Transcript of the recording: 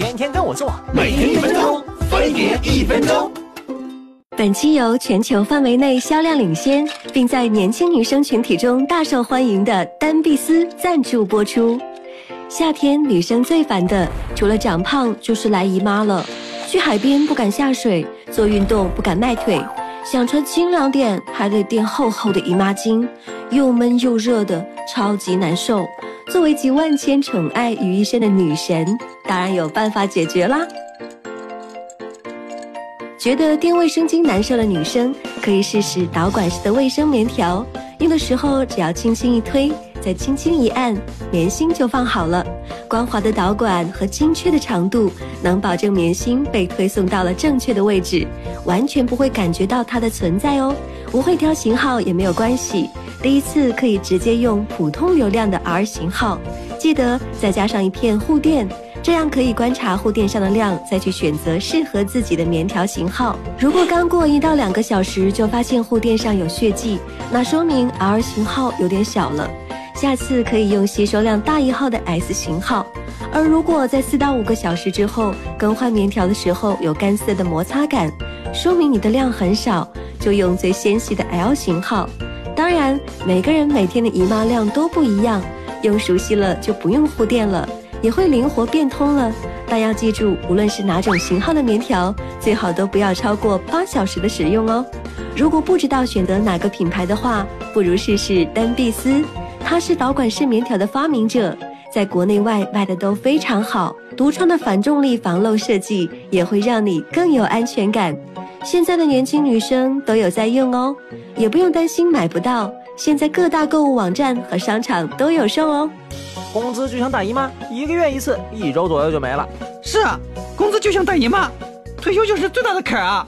天天跟我做，每天一分钟，分别一分钟。本期由全球范围内销量领先，并在年轻女生群体中大受欢迎的丹碧丝赞助播出。夏天女生最烦的，除了长胖，就是来姨妈了。去海边不敢下水，做运动不敢迈腿，想穿清凉点还得垫厚厚的姨妈巾，又闷又热的，超级难受。作为集万千宠爱于一身的女神，当然有办法解决啦。觉得垫卫生巾难受的女生，可以试试导管式的卫生棉条。用的时候只要轻轻一推，再轻轻一按，棉芯就放好了。光滑的导管和精确的长度，能保证棉芯被推送到了正确的位置，完全不会感觉到它的存在哦。不会挑型号也没有关系，第一次可以直接用普通流量的 R 型号，记得再加上一片护垫。这样可以观察护垫上的量，再去选择适合自己的棉条型号。如果刚过一到两个小时就发现护垫上有血迹，那说明 R 型号有点小了，下次可以用吸收量大一号的 S 型号。而如果在四到五个小时之后更换棉条的时候有干涩的摩擦感，说明你的量很少，就用最纤细的 L 型号。当然，每个人每天的姨妈量都不一样，用熟悉了就不用护垫了。也会灵活变通了，但要记住，无论是哪种型号的棉条，最好都不要超过八小时的使用哦。如果不知道选择哪个品牌的话，不如试试丹碧丝，它是导管式棉条的发明者，在国内外卖的都非常好。独创的反重力防漏设计也会让你更有安全感。现在的年轻女生都有在用哦，也不用担心买不到，现在各大购物网站和商场都有售哦。工资就像大姨妈，一个月一次，一周左右就没了。是啊，工资就像大姨妈，退休就是最大的坎儿啊。